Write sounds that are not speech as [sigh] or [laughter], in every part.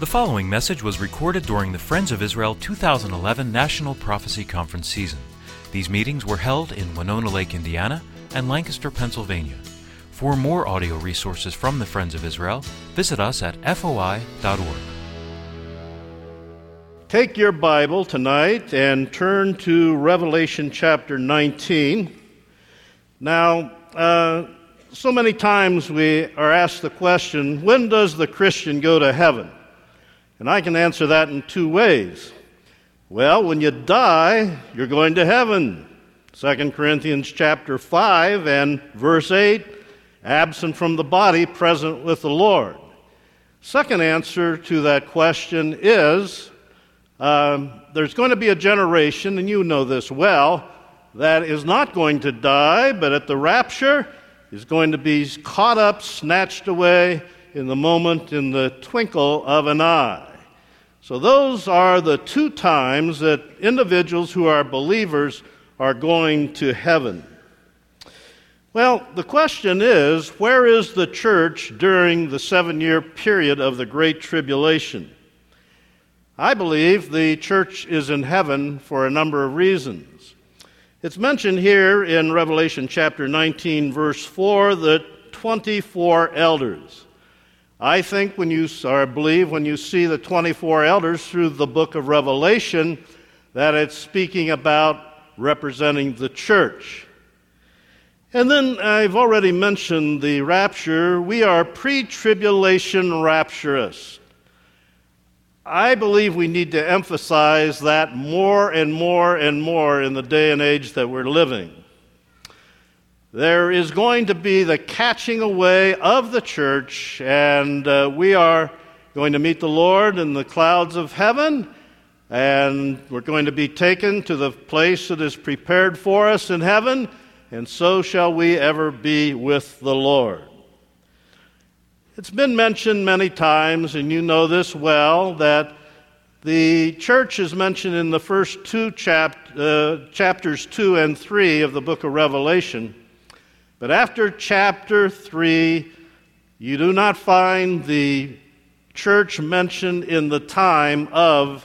The following message was recorded during the Friends of Israel 2011 National Prophecy Conference season. These meetings were held in Winona Lake, Indiana, and Lancaster, Pennsylvania. For more audio resources from the Friends of Israel, visit us at foi.org. Take your Bible tonight and turn to Revelation chapter 19. Now, uh, so many times we are asked the question when does the Christian go to heaven? And I can answer that in two ways. Well, when you die, you're going to heaven. 2 Corinthians chapter 5 and verse 8, absent from the body, present with the Lord. Second answer to that question is um, there's going to be a generation, and you know this well, that is not going to die, but at the rapture is going to be caught up, snatched away in the moment, in the twinkle of an eye. So, those are the two times that individuals who are believers are going to heaven. Well, the question is where is the church during the seven year period of the Great Tribulation? I believe the church is in heaven for a number of reasons. It's mentioned here in Revelation chapter 19, verse 4, that 24 elders. I think when you, or believe when you see the 24 elders through the book of Revelation, that it's speaking about representing the church. And then I've already mentioned the rapture. We are pre tribulation rapturists. I believe we need to emphasize that more and more and more in the day and age that we're living. There is going to be the catching away of the church, and uh, we are going to meet the Lord in the clouds of heaven, and we're going to be taken to the place that is prepared for us in heaven, and so shall we ever be with the Lord. It's been mentioned many times, and you know this well, that the church is mentioned in the first two chap- uh, chapters 2 and 3 of the book of Revelation. But after chapter 3, you do not find the church mentioned in the time of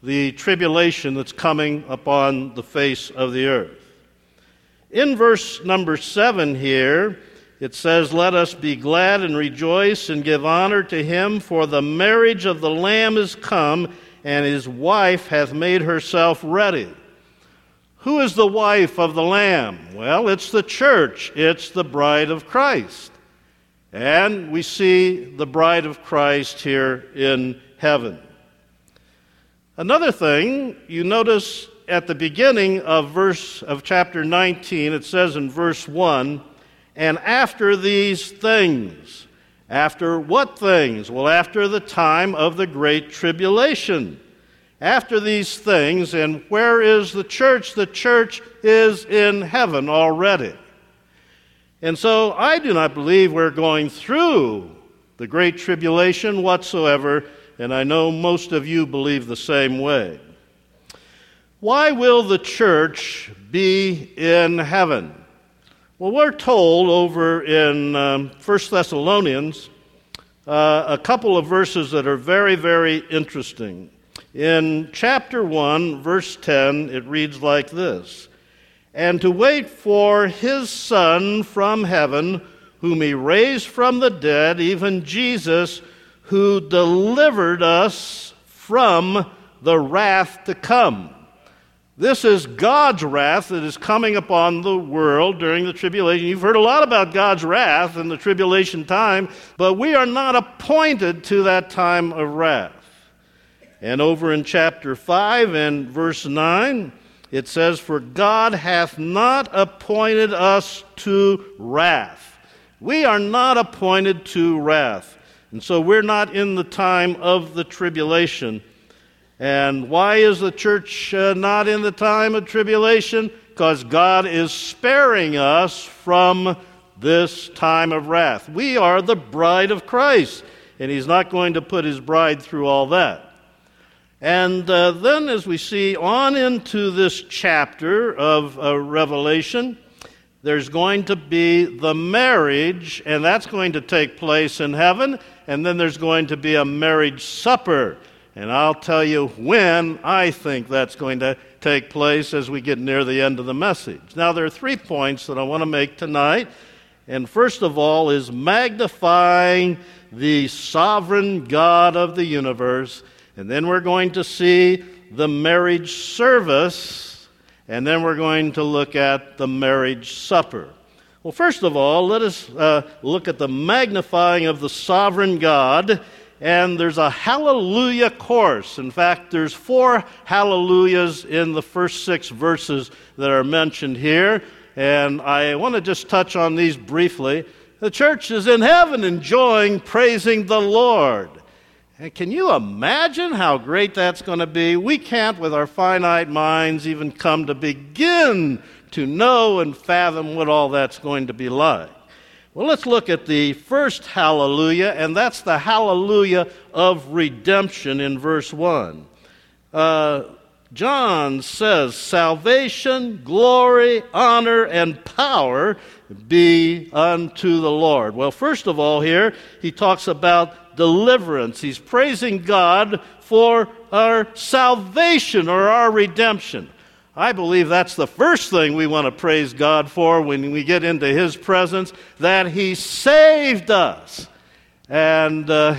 the tribulation that's coming upon the face of the earth. In verse number 7 here, it says, Let us be glad and rejoice and give honor to him, for the marriage of the Lamb is come, and his wife hath made herself ready. Who is the wife of the Lamb? Well, it's the church, it's the bride of Christ. And we see the bride of Christ here in heaven. Another thing, you notice at the beginning of verse of chapter 19, it says in verse 1, and after these things. After what things? Well, after the time of the great tribulation after these things. And where is the church? The church is in heaven already. And so I do not believe we're going through the great tribulation whatsoever, and I know most of you believe the same way. Why will the church be in heaven? Well, we're told over in um, 1 Thessalonians uh, a couple of verses that are very, very interesting. In chapter 1, verse 10, it reads like this And to wait for his Son from heaven, whom he raised from the dead, even Jesus, who delivered us from the wrath to come. This is God's wrath that is coming upon the world during the tribulation. You've heard a lot about God's wrath in the tribulation time, but we are not appointed to that time of wrath. And over in chapter 5 and verse 9, it says, For God hath not appointed us to wrath. We are not appointed to wrath. And so we're not in the time of the tribulation. And why is the church uh, not in the time of tribulation? Because God is sparing us from this time of wrath. We are the bride of Christ, and He's not going to put His bride through all that. And uh, then, as we see on into this chapter of uh, Revelation, there's going to be the marriage, and that's going to take place in heaven. and then there's going to be a marriage supper. And I'll tell you when I think that's going to take place as we get near the end of the message. Now, there are three points that I want to make tonight. And first of all, is magnifying the sovereign God of the universe. And then we're going to see the marriage service. And then we're going to look at the marriage supper. Well, first of all, let us uh, look at the magnifying of the sovereign God. And there's a hallelujah course. In fact, there's four hallelujahs in the first six verses that are mentioned here. And I want to just touch on these briefly. The church is in heaven enjoying praising the Lord. And can you imagine how great that's going to be? We can't, with our finite minds, even come to begin to know and fathom what all that's going to be like. Well, let's look at the first hallelujah, and that's the hallelujah of redemption in verse 1. Uh, John says, Salvation, glory, honor, and power be unto the Lord. Well, first of all, here he talks about deliverance. He's praising God for our salvation or our redemption. I believe that's the first thing we want to praise God for when we get into His presence, that He saved us. And, uh,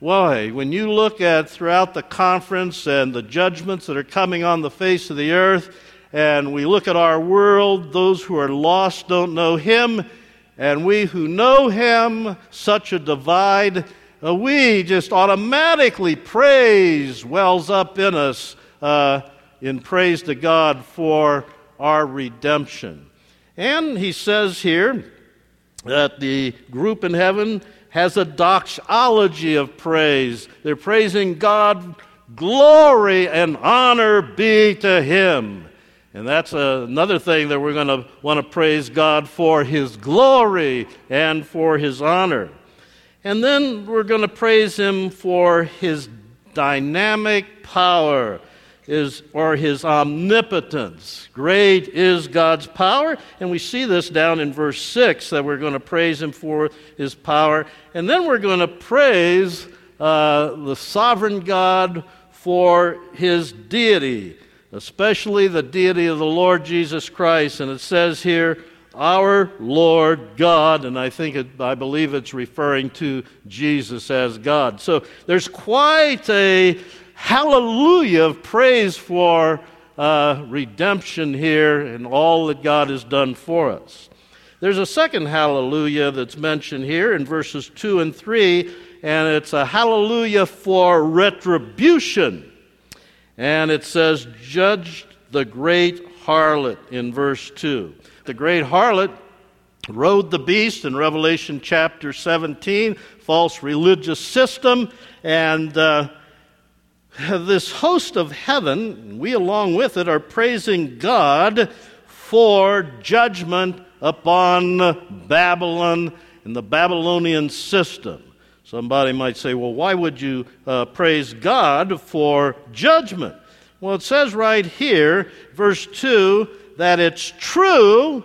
why? When you look at throughout the conference and the judgments that are coming on the face of the earth, and we look at our world, those who are lost don't know Him, and we who know Him, such a divide, uh, we just automatically praise wells up in us. Uh, in praise to God for our redemption. And he says here that the group in heaven has a doxology of praise. They're praising God, glory and honor be to him. And that's another thing that we're going to want to praise God for his glory and for his honor. And then we're going to praise him for his dynamic power is or his omnipotence. Great is God's power, and we see this down in verse 6 that we're going to praise him for his power. And then we're going to praise uh, the sovereign God for his deity, especially the deity of the Lord Jesus Christ. And it says here, our Lord God, and I think it, I believe it's referring to Jesus as God. So there's quite a hallelujah of praise for uh, redemption here and all that God has done for us. There's a second hallelujah that's mentioned here in verses 2 and 3, and it's a hallelujah for retribution. And it says, Judge the great harlot in verse 2. The great harlot rode the beast in Revelation chapter 17, false religious system, and uh, [laughs] this host of heaven, we along with it, are praising God for judgment upon Babylon and the Babylonian system. Somebody might say, well, why would you uh, praise God for judgment? Well, it says right here, verse 2, that it's true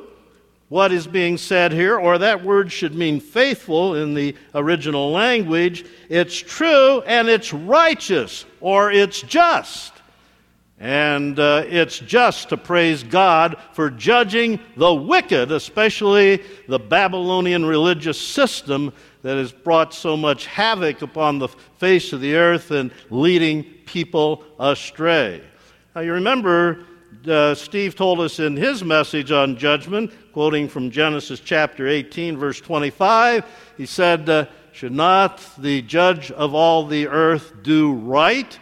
what is being said here, or that word should mean faithful in the original language. It's true and it's righteous, or it's just. And uh, it's just to praise God for judging the wicked, especially the Babylonian religious system that has brought so much havoc upon the face of the earth and leading people astray. Now, you remember uh, Steve told us in his message on judgment, quoting from Genesis chapter 18, verse 25, he said, uh, Should not the judge of all the earth do right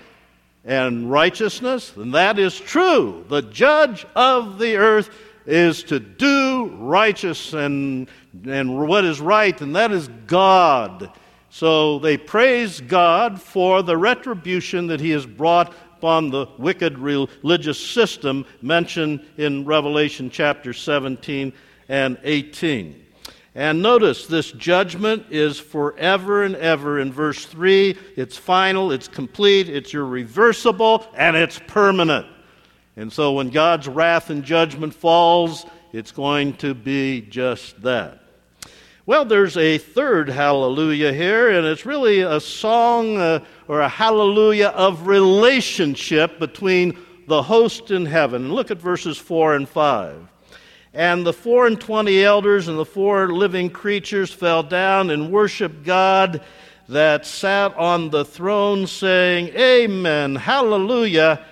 and righteousness? And that is true. The judge of the earth is to do righteous and, and what is right, and that is God. So they praise God for the retribution that He has brought upon the wicked religious system mentioned in Revelation chapter 17 and 18. And notice this judgment is forever and ever in verse 3. It's final, it's complete, it's irreversible, and it's permanent. And so when God's wrath and judgment falls, it's going to be just that. Well, there's a third hallelujah here, and it's really a song uh, or a hallelujah of relationship between the host in heaven. Look at verses 4 and 5. And the four and twenty elders and the four living creatures fell down and worshiped God that sat on the throne, saying, Amen, Hallelujah.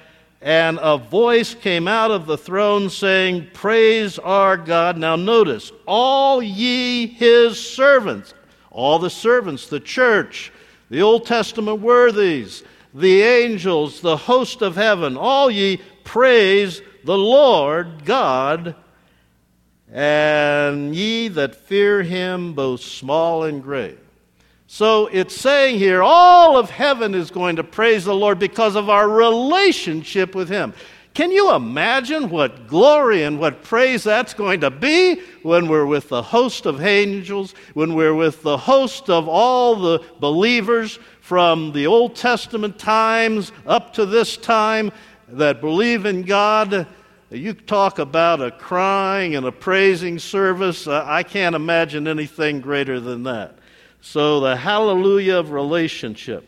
And a voice came out of the throne saying, Praise our God. Now notice, all ye his servants, all the servants, the church, the Old Testament worthies, the angels, the host of heaven, all ye praise the Lord God, and ye that fear him, both small and great. So it's saying here, all of heaven is going to praise the Lord because of our relationship with Him. Can you imagine what glory and what praise that's going to be when we're with the host of angels, when we're with the host of all the believers from the Old Testament times up to this time that believe in God? You talk about a crying and a praising service. I can't imagine anything greater than that. So the hallelujah of relationship.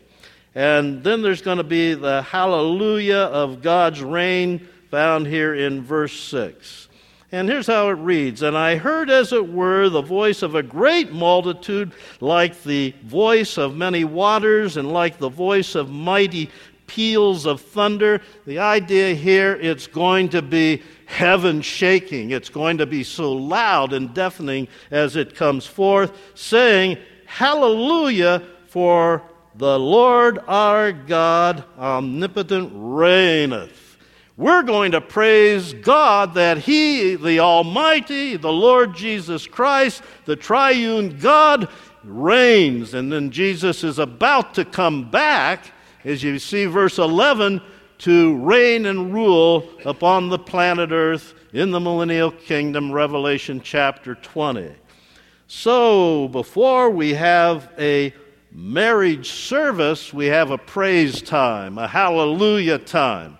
And then there's going to be the hallelujah of God's reign found here in verse 6. And here's how it reads And I heard, as it were, the voice of a great multitude, like the voice of many waters, and like the voice of mighty peals of thunder. The idea here, it's going to be heaven shaking. It's going to be so loud and deafening as it comes forth, saying, Hallelujah, for the Lord our God omnipotent reigneth. We're going to praise God that He, the Almighty, the Lord Jesus Christ, the triune God, reigns. And then Jesus is about to come back, as you see, verse 11, to reign and rule upon the planet Earth in the millennial kingdom, Revelation chapter 20. So, before we have a marriage service, we have a praise time, a hallelujah time.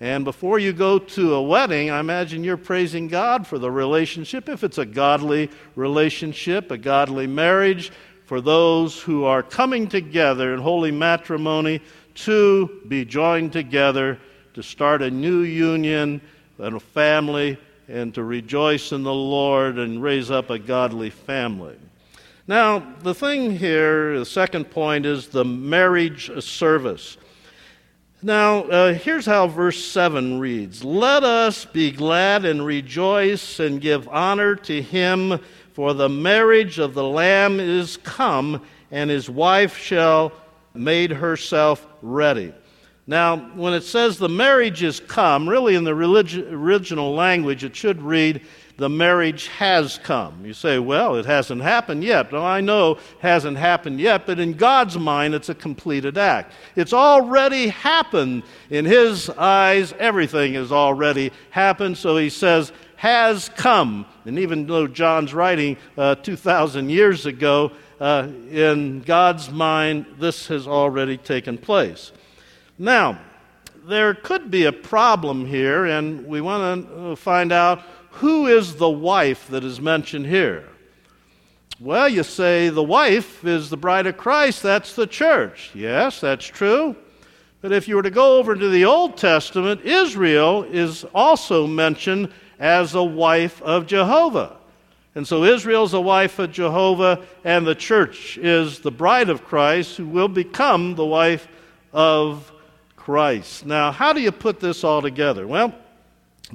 And before you go to a wedding, I imagine you're praising God for the relationship, if it's a godly relationship, a godly marriage, for those who are coming together in holy matrimony to be joined together to start a new union and a family and to rejoice in the Lord and raise up a godly family. Now, the thing here, the second point, is the marriage service. Now, uh, here's how verse 7 reads Let us be glad and rejoice and give honor to him, for the marriage of the Lamb is come, and his wife shall made herself ready. Now, when it says the marriage is come, really in the original language, it should read, the marriage has come. You say, well, it hasn't happened yet. Well, I know hasn't happened yet, but in God's mind, it's a completed act. It's already happened. In His eyes, everything has already happened. So He says, has come. And even though John's writing uh, 2,000 years ago, uh, in God's mind, this has already taken place. Now, there could be a problem here, and we want to uh, find out who is the wife that is mentioned here. Well, you say the wife is the bride of Christ, that's the church. Yes, that's true. But if you were to go over to the Old Testament, Israel is also mentioned as a wife of Jehovah. And so Israel's the wife of Jehovah, and the church is the bride of Christ who will become the wife of Christ. Now, how do you put this all together? Well,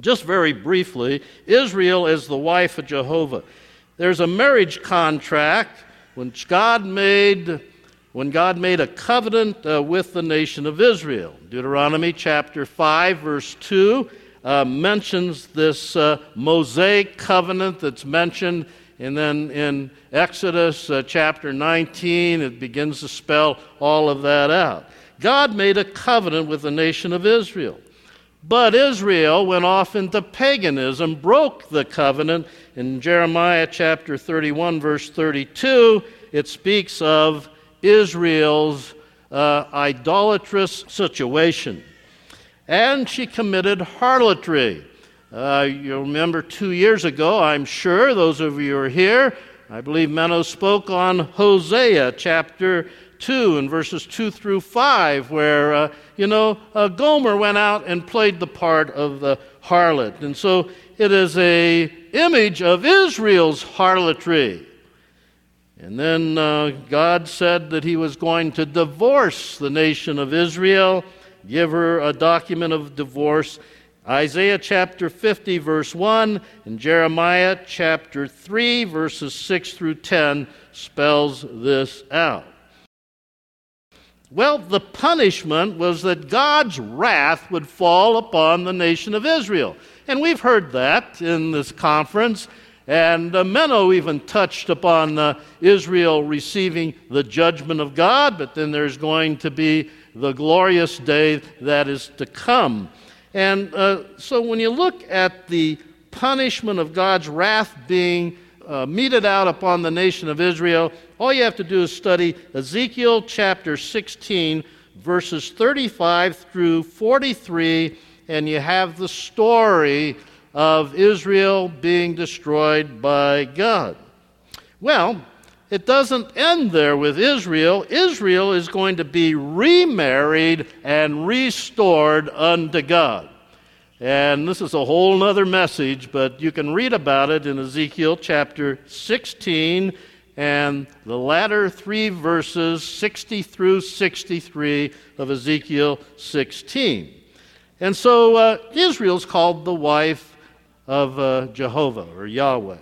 just very briefly, Israel is the wife of Jehovah. There's a marriage contract when God made when God made a covenant uh, with the nation of Israel. Deuteronomy chapter 5 verse 2 uh, mentions this uh, Mosaic covenant that's mentioned and then in Exodus uh, chapter 19 it begins to spell all of that out. God made a covenant with the nation of Israel. But Israel went off into paganism, broke the covenant. In Jeremiah chapter 31, verse 32, it speaks of Israel's uh, idolatrous situation. And she committed harlotry. Uh, you remember two years ago, I'm sure, those of you who are here, I believe Meno spoke on Hosea chapter 2 and verses 2 through 5, where, uh, you know, uh, Gomer went out and played the part of the harlot. And so it is a image of Israel's harlotry. And then uh, God said that he was going to divorce the nation of Israel, give her a document of divorce. Isaiah chapter 50, verse 1, and Jeremiah chapter 3, verses 6 through 10 spells this out. Well, the punishment was that God's wrath would fall upon the nation of Israel. And we've heard that in this conference. And uh, Meno even touched upon uh, Israel receiving the judgment of God, but then there's going to be the glorious day that is to come. And uh, so when you look at the punishment of God's wrath being uh, meted out upon the nation of Israel, all you have to do is study Ezekiel chapter 16, verses 35 through 43, and you have the story of Israel being destroyed by God. Well, it doesn't end there with Israel. Israel is going to be remarried and restored unto God. And this is a whole other message, but you can read about it in Ezekiel chapter 16 and the latter three verses, 60 through 63 of Ezekiel 16. And so uh, Israel's called the wife of uh, Jehovah or Yahweh.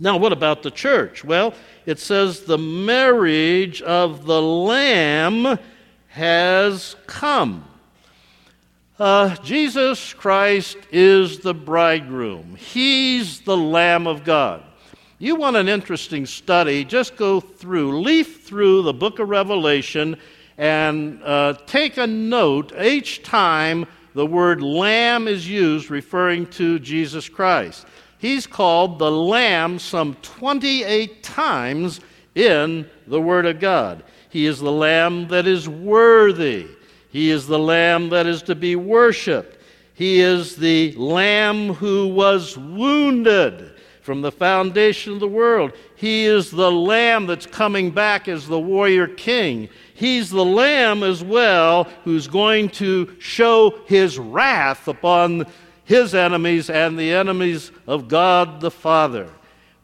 Now, what about the church? Well, it says the marriage of the Lamb has come. Uh, Jesus Christ is the bridegroom, He's the Lamb of God. You want an interesting study, just go through, leaf through the book of Revelation and uh, take a note each time the word lamb is used referring to Jesus Christ. He's called the Lamb some 28 times in the Word of God. He is the Lamb that is worthy. He is the Lamb that is to be worshiped. He is the Lamb who was wounded from the foundation of the world. He is the Lamb that's coming back as the warrior king. He's the Lamb as well who's going to show his wrath upon his enemies and the enemies of God the Father.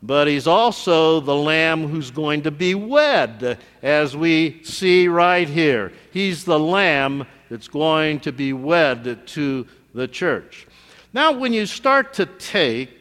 But he's also the lamb who's going to be wed, as we see right here. He's the lamb that's going to be wed to the church. Now, when you start to take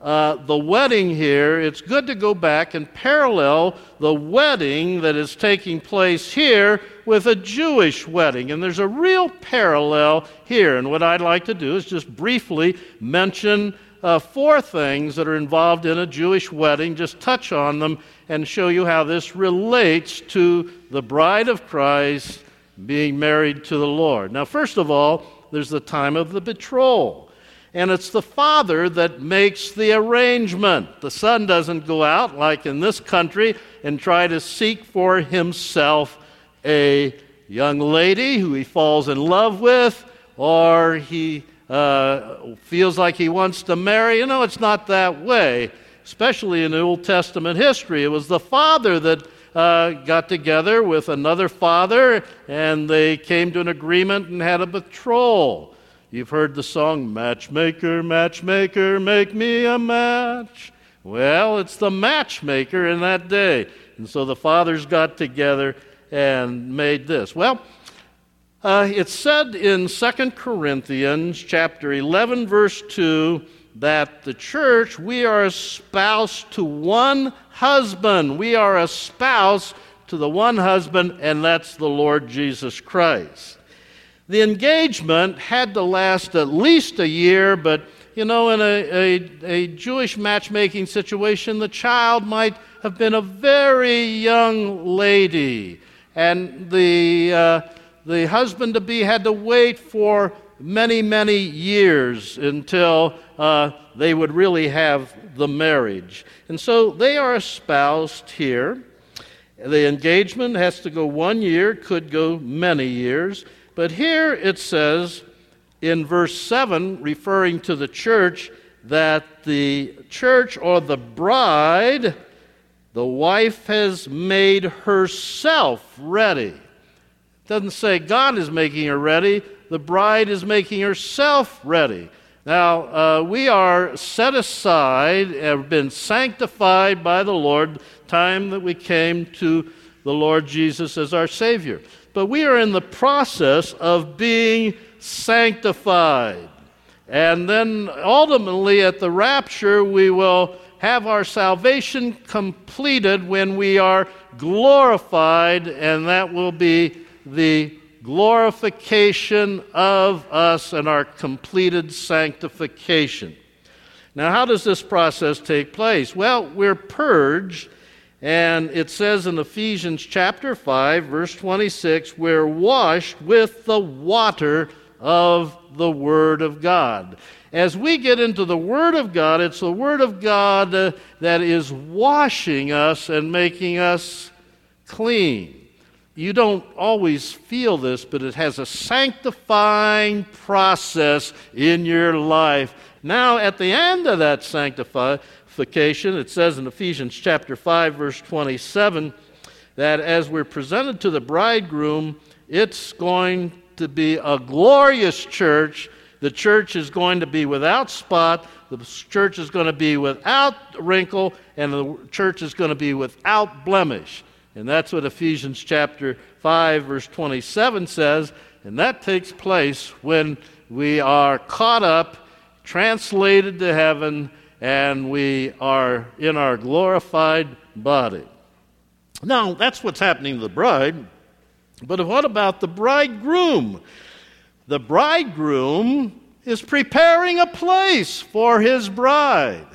uh, the wedding here, it's good to go back and parallel the wedding that is taking place here with a Jewish wedding. And there's a real parallel here. And what I'd like to do is just briefly mention uh, four things that are involved in a Jewish wedding, just touch on them and show you how this relates to the bride of Christ being married to the Lord. Now, first of all, there's the time of the betrothal. And it's the father that makes the arrangement. The son doesn't go out, like in this country, and try to seek for himself a young lady who he falls in love with, or he uh, feels like he wants to marry. You know, it's not that way, especially in Old Testament history. It was the father that uh, got together with another father and they came to an agreement and had a betrothal. You've heard the song, Matchmaker, Matchmaker, Make Me a Match. Well, it's the matchmaker in that day. And so the fathers got together and made this. Well, uh, it's said in 2 Corinthians chapter 11, verse 2, that the church, we are a spouse to one husband. We are a spouse to the one husband, and that's the Lord Jesus Christ. The engagement had to last at least a year, but you know, in a, a, a Jewish matchmaking situation, the child might have been a very young lady. And the. Uh, the husband to be had to wait for many, many years until uh, they would really have the marriage. And so they are espoused here. The engagement has to go one year, could go many years. But here it says in verse 7, referring to the church, that the church or the bride, the wife has made herself ready. It doesn't say God is making her ready, the bride is making herself ready. Now, uh, we are set aside, have been sanctified by the Lord, time that we came to the Lord Jesus as our Savior. But we are in the process of being sanctified. And then ultimately at the rapture, we will have our salvation completed when we are glorified, and that will be the glorification of us and our completed sanctification. Now, how does this process take place? Well, we're purged, and it says in Ephesians chapter 5, verse 26, we're washed with the water of the Word of God. As we get into the Word of God, it's the Word of God that is washing us and making us clean. You don't always feel this, but it has a sanctifying process in your life. Now, at the end of that sanctification, it says in Ephesians chapter 5, verse 27, that as we're presented to the bridegroom, it's going to be a glorious church. The church is going to be without spot, the church is going to be without wrinkle, and the church is going to be without blemish. And that's what Ephesians chapter 5, verse 27 says. And that takes place when we are caught up, translated to heaven, and we are in our glorified body. Now, that's what's happening to the bride. But what about the bridegroom? The bridegroom is preparing a place for his bride.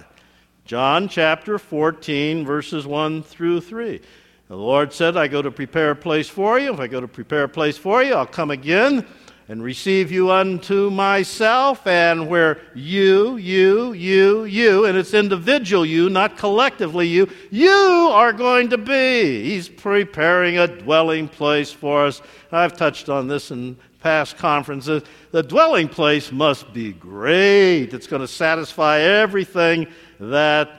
John chapter 14, verses 1 through 3. The Lord said, I go to prepare a place for you. If I go to prepare a place for you, I'll come again and receive you unto myself, and where you, you, you, you, and it's individual you, not collectively you, you are going to be. He's preparing a dwelling place for us. I've touched on this in past conferences. The dwelling place must be great, it's going to satisfy everything that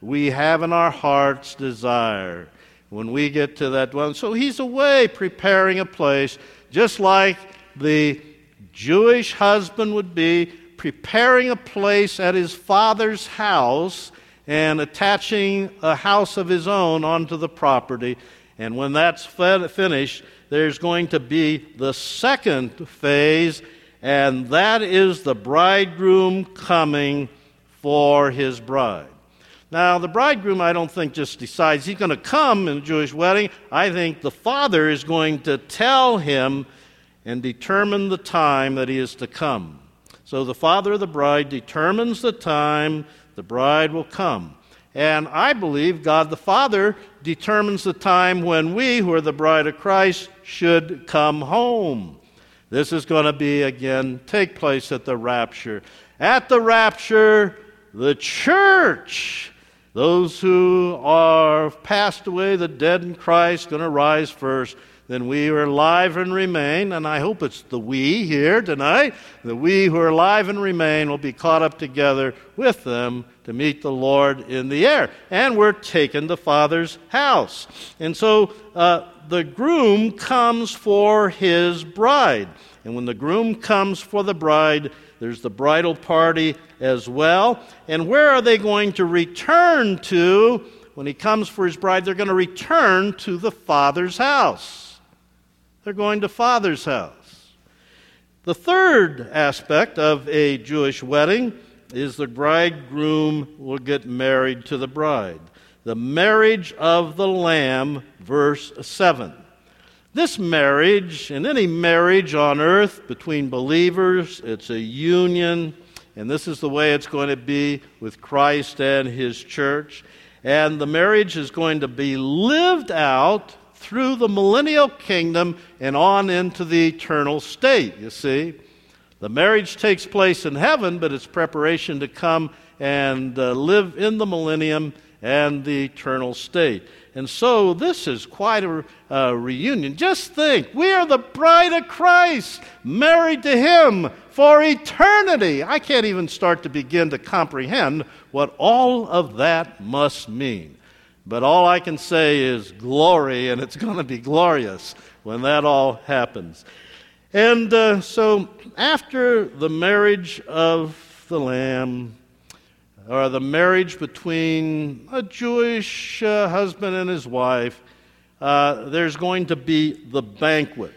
we have in our heart's desire when we get to that dwelling. So he's away preparing a place, just like the Jewish husband would be preparing a place at his father's house and attaching a house of his own onto the property. And when that's finished, there's going to be the second phase, and that is the bridegroom coming for his bride. Now, the bridegroom, I don't think, just decides he's going to come in a Jewish wedding. I think the father is going to tell him and determine the time that he is to come. So the father of the bride determines the time the bride will come. And I believe God the Father determines the time when we, who are the bride of Christ, should come home. This is going to be, again, take place at the rapture. At the rapture, the church, those who are passed away, the dead in Christ, going to rise first then we who are alive and remain, and I hope it's the we here tonight, the we who are alive and remain will be caught up together with them to meet the Lord in the air. And we're taken to Father's house. And so uh, the groom comes for his bride. And when the groom comes for the bride, there's the bridal party as well. And where are they going to return to? When he comes for his bride, they're going to return to the Father's house. They're going to father's house. The third aspect of a Jewish wedding is the bridegroom will get married to the bride. The marriage of the Lamb, verse 7. This marriage, and any marriage on earth between believers, it's a union, and this is the way it's going to be with Christ and His church. And the marriage is going to be lived out through the millennial kingdom and on into the eternal state, you see. The marriage takes place in heaven, but it's preparation to come and uh, live in the millennium and the eternal state. And so this is quite a, a reunion. Just think, we are the bride of Christ, married to Him for eternity. I can't even start to begin to comprehend what all of that must mean. But all I can say is glory, and it's going to be glorious when that all happens. And uh, so, after the marriage of the Lamb, or the marriage between a Jewish uh, husband and his wife, uh, there's going to be the banquet.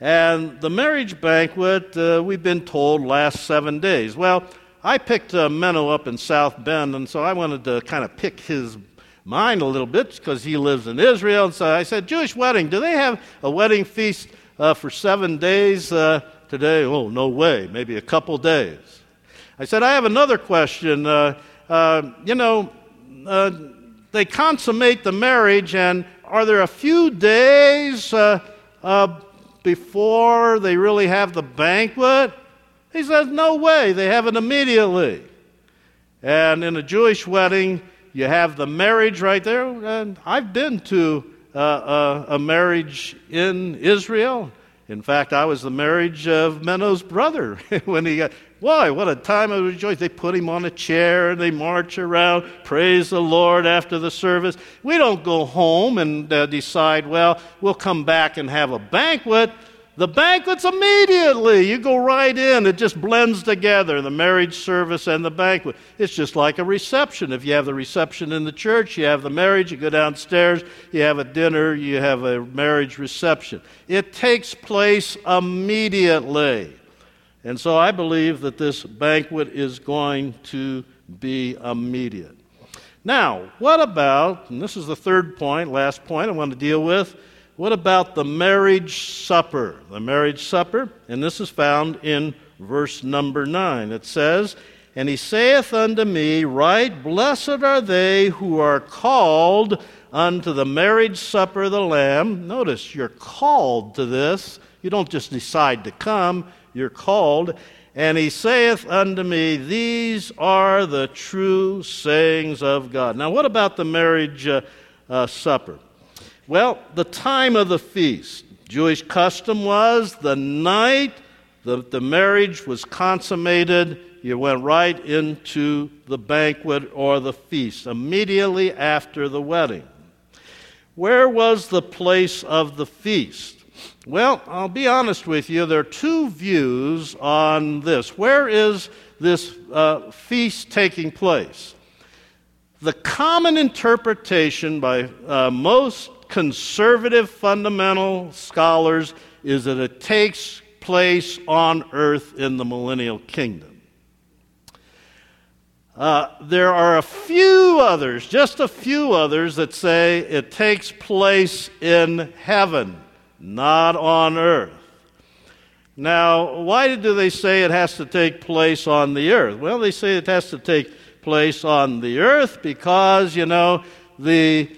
And the marriage banquet, uh, we've been told, lasts seven days. Well, I picked uh, Meno up in South Bend, and so I wanted to kind of pick his mind a little bit because he lives in Israel. And so I said, Jewish wedding, do they have a wedding feast uh, for seven days uh, today? Oh, no way, maybe a couple days. I said, I have another question. Uh, uh, you know, uh, they consummate the marriage, and are there a few days uh, before they really have the banquet? He says, No way, they have it immediately. And in a Jewish wedding, you have the marriage right there. And I've been to uh, a marriage in Israel. In fact, I was the marriage of Meno's brother [laughs] when he got why? What a time of rejoicing. They put him on a chair and they march around, praise the Lord after the service. We don't go home and uh, decide, well, we'll come back and have a banquet. The banquet's immediately. You go right in. It just blends together, the marriage service and the banquet. It's just like a reception. If you have the reception in the church, you have the marriage, you go downstairs, you have a dinner, you have a marriage reception. It takes place immediately. And so I believe that this banquet is going to be immediate. Now, what about, and this is the third point, last point I want to deal with, what about the marriage supper? The marriage supper, and this is found in verse number 9. It says, And he saith unto me, Write, blessed are they who are called unto the marriage supper of the Lamb. Notice, you're called to this. You don't just decide to come, you're called. And he saith unto me, These are the true sayings of God. Now, what about the marriage uh, uh, supper? Well, the time of the feast. Jewish custom was the night that the marriage was consummated, you went right into the banquet or the feast immediately after the wedding. Where was the place of the feast? Well, I'll be honest with you. There are two views on this. Where is this uh, feast taking place? The common interpretation by uh, most conservative fundamental scholars is that it takes place on earth in the millennial kingdom. Uh, there are a few others, just a few others, that say it takes place in heaven not on earth. Now, why do they say it has to take place on the earth? Well, they say it has to take place on the earth because, you know, the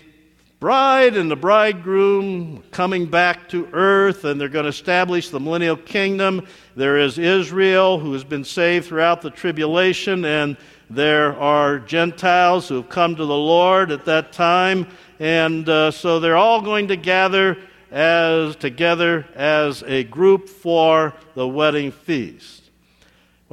bride and the bridegroom coming back to earth and they're going to establish the millennial kingdom. There is Israel who has been saved throughout the tribulation, and there are Gentiles who have come to the Lord at that time. And uh, so they're all going to gather as together as a group for the wedding feast.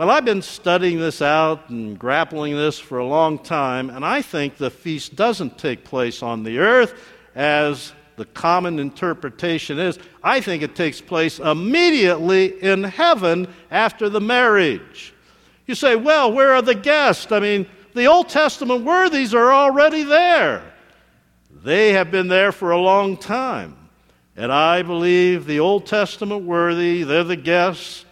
Well, I've been studying this out and grappling this for a long time, and I think the feast doesn't take place on the earth as the common interpretation is. I think it takes place immediately in heaven after the marriage. You say, well, where are the guests? I mean, the Old Testament worthies are already there. They have been there for a long time. And I believe the Old Testament worthy, they're the guests.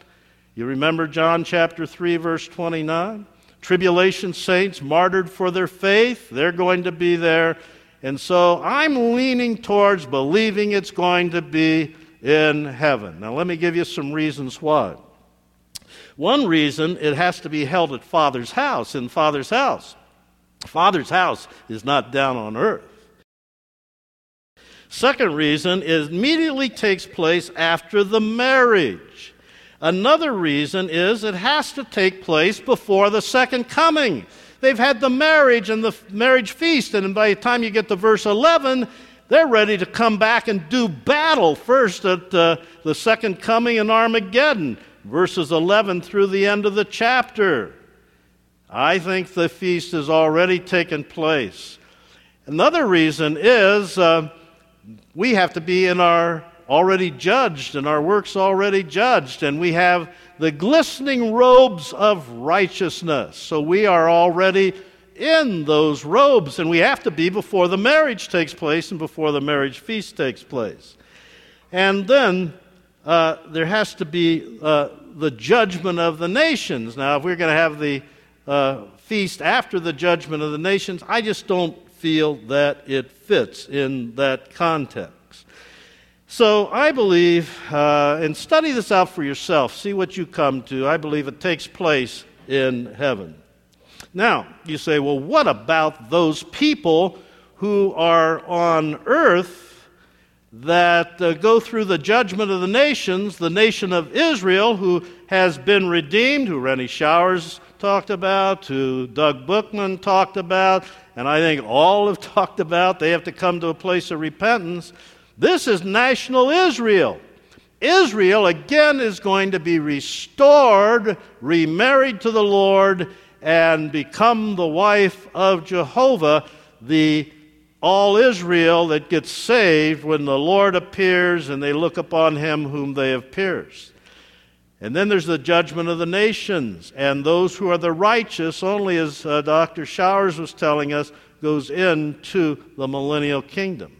You remember John chapter 3, verse 29? Tribulation saints martyred for their faith, they're going to be there. And so I'm leaning towards believing it's going to be in heaven. Now, let me give you some reasons why. One reason, it has to be held at Father's house, in Father's house. Father's house is not down on earth. Second reason is immediately takes place after the marriage. Another reason is it has to take place before the second coming. They've had the marriage and the marriage feast, and by the time you get to verse 11, they're ready to come back and do battle first at uh, the second coming in Armageddon, verses 11 through the end of the chapter. I think the feast has already taken place. Another reason is uh, we have to be in our already judged and our works already judged, and we have the glistening robes of righteousness. So we are already in those robes, and we have to be before the marriage takes place and before the marriage feast takes place. And then uh, there has to be uh, the judgment of the nations. Now, if we're going to have the uh, feast after the judgment of the nations, I just don't feel that it fits in that context. So I believe, uh, and study this out for yourself, see what you come to. I believe it takes place in heaven. Now, you say, well, what about those people who are on earth that uh, go through the judgment of the nations, the nation of Israel, who has been redeemed, who Rennie Showers talked about, who Doug Bookman talked about, and I think all have [laughs] talked about? They have to come to a place of repentance. This is national Israel. Israel again is going to be restored, remarried to the Lord, and become the wife of Jehovah, the all Israel that gets saved when the Lord appears and they look upon him whom they have pierced. And then there's the judgment of the nations, and those who are the righteous, only as uh, Dr. Showers was telling us, goes into the millennial kingdom.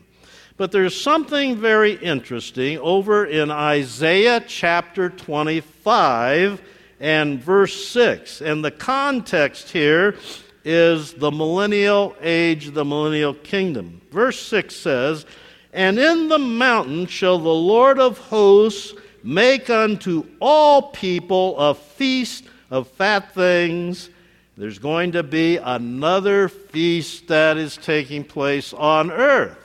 But there's something very interesting over in Isaiah chapter 25 and verse 6. And the context here is the millennial age, the millennial kingdom. Verse 6 says, And in the mountain shall the Lord of hosts make unto all people a feast of fat things. There's going to be another feast that is taking place on earth.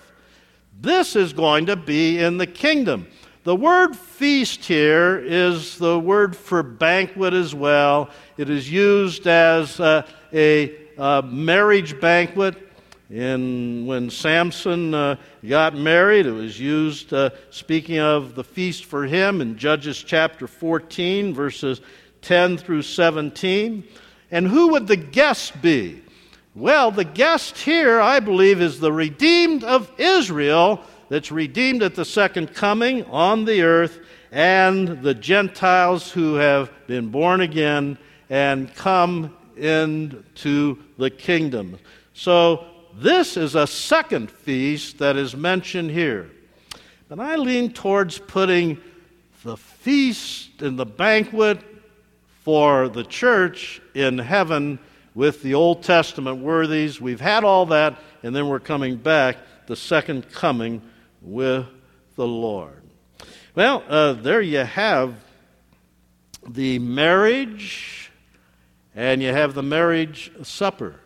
This is going to be in the kingdom. The word feast here is the word for banquet as well. It is used as a, a, a marriage banquet. In, when Samson uh, got married, it was used, uh, speaking of the feast for him, in Judges chapter 14, verses 10 through 17. And who would the guest be? Well, the guest here, I believe, is the redeemed of Israel that's redeemed at the second coming on the earth, and the Gentiles who have been born again and come into the kingdom. So, this is a second feast that is mentioned here. And I lean towards putting the feast and the banquet for the church in heaven with the Old Testament worthies. We've had all that, and then we're coming back, the second coming with the Lord. Well, uh, there you have the marriage, and you have the marriage supper.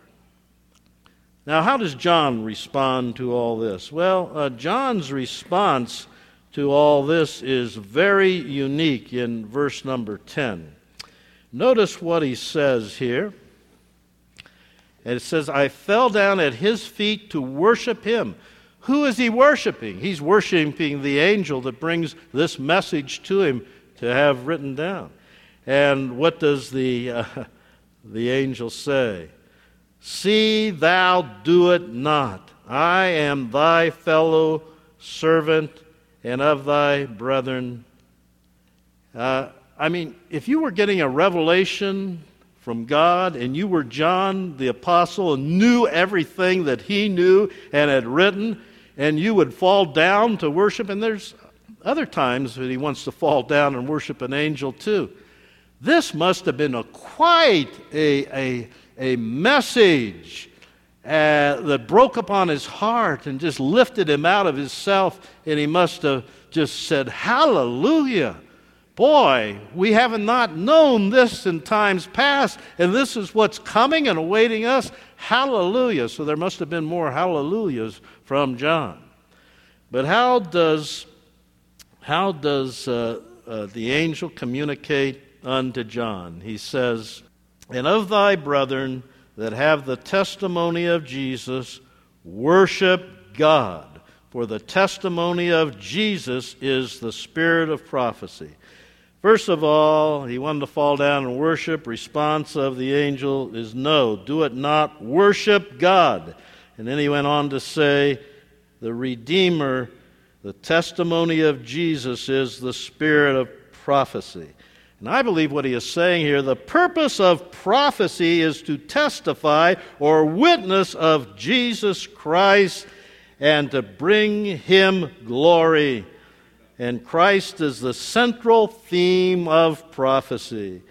Now, how does John respond to all this? Well, uh, John's response to all this is very unique in verse number 10. Notice what he says here. And it says, I fell down at his feet to worship him. Who is he worshiping? He's worshiping the angel that brings this message to him to have written down. And what does the, uh, [laughs] the angel say? See thou do it not. I am thy fellow servant and of thy brethren. Uh, I mean, if you were getting a revelation from God, and you were John the Apostle and knew everything that he knew and had written, and you would fall down to worship, and there's other times that he wants to fall down and worship an angel too. This must have been a quite a, a, a message uh, that broke upon his heart and just lifted him out of himself, and he must have just said, Hallelujah. Boy, we have not known this in times past, and this is what's coming and awaiting us. Hallelujah. So there must have been more hallelujahs from John. But how does, how does uh, uh, the angel communicate unto John? He says, And of thy brethren that have the testimony of Jesus worship God. For the testimony of Jesus is the spirit of prophecy. First of all, he wanted to fall down and worship. Response of the angel is no, do it not. Worship God. And then he went on to say, the Redeemer, the testimony of Jesus is the spirit of prophecy. And I believe what he is saying here the purpose of prophecy is to testify or witness of Jesus Christ and to bring him glory. And Christ is the central theme of prophecy.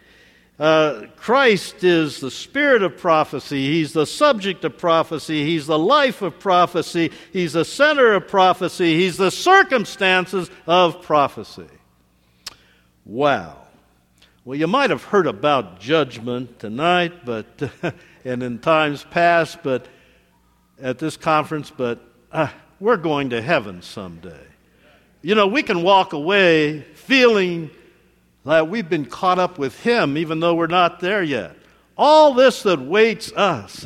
Uh, Christ is the spirit of prophecy. He's the subject of prophecy. He's the life of prophecy. He's the center of prophecy. He's the circumstances of prophecy. Wow. Well, you might have heard about judgment tonight, but [laughs] and in times past, but at this conference, but uh, we're going to heaven someday. You know, we can walk away feeling that we've been caught up with Him, even though we're not there yet. All this that waits us,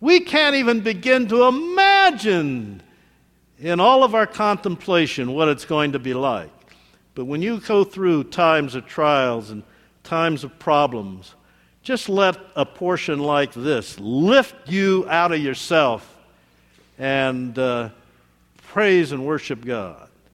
we can't even begin to imagine in all of our contemplation what it's going to be like. But when you go through times of trials and times of problems, just let a portion like this lift you out of yourself and uh, praise and worship God.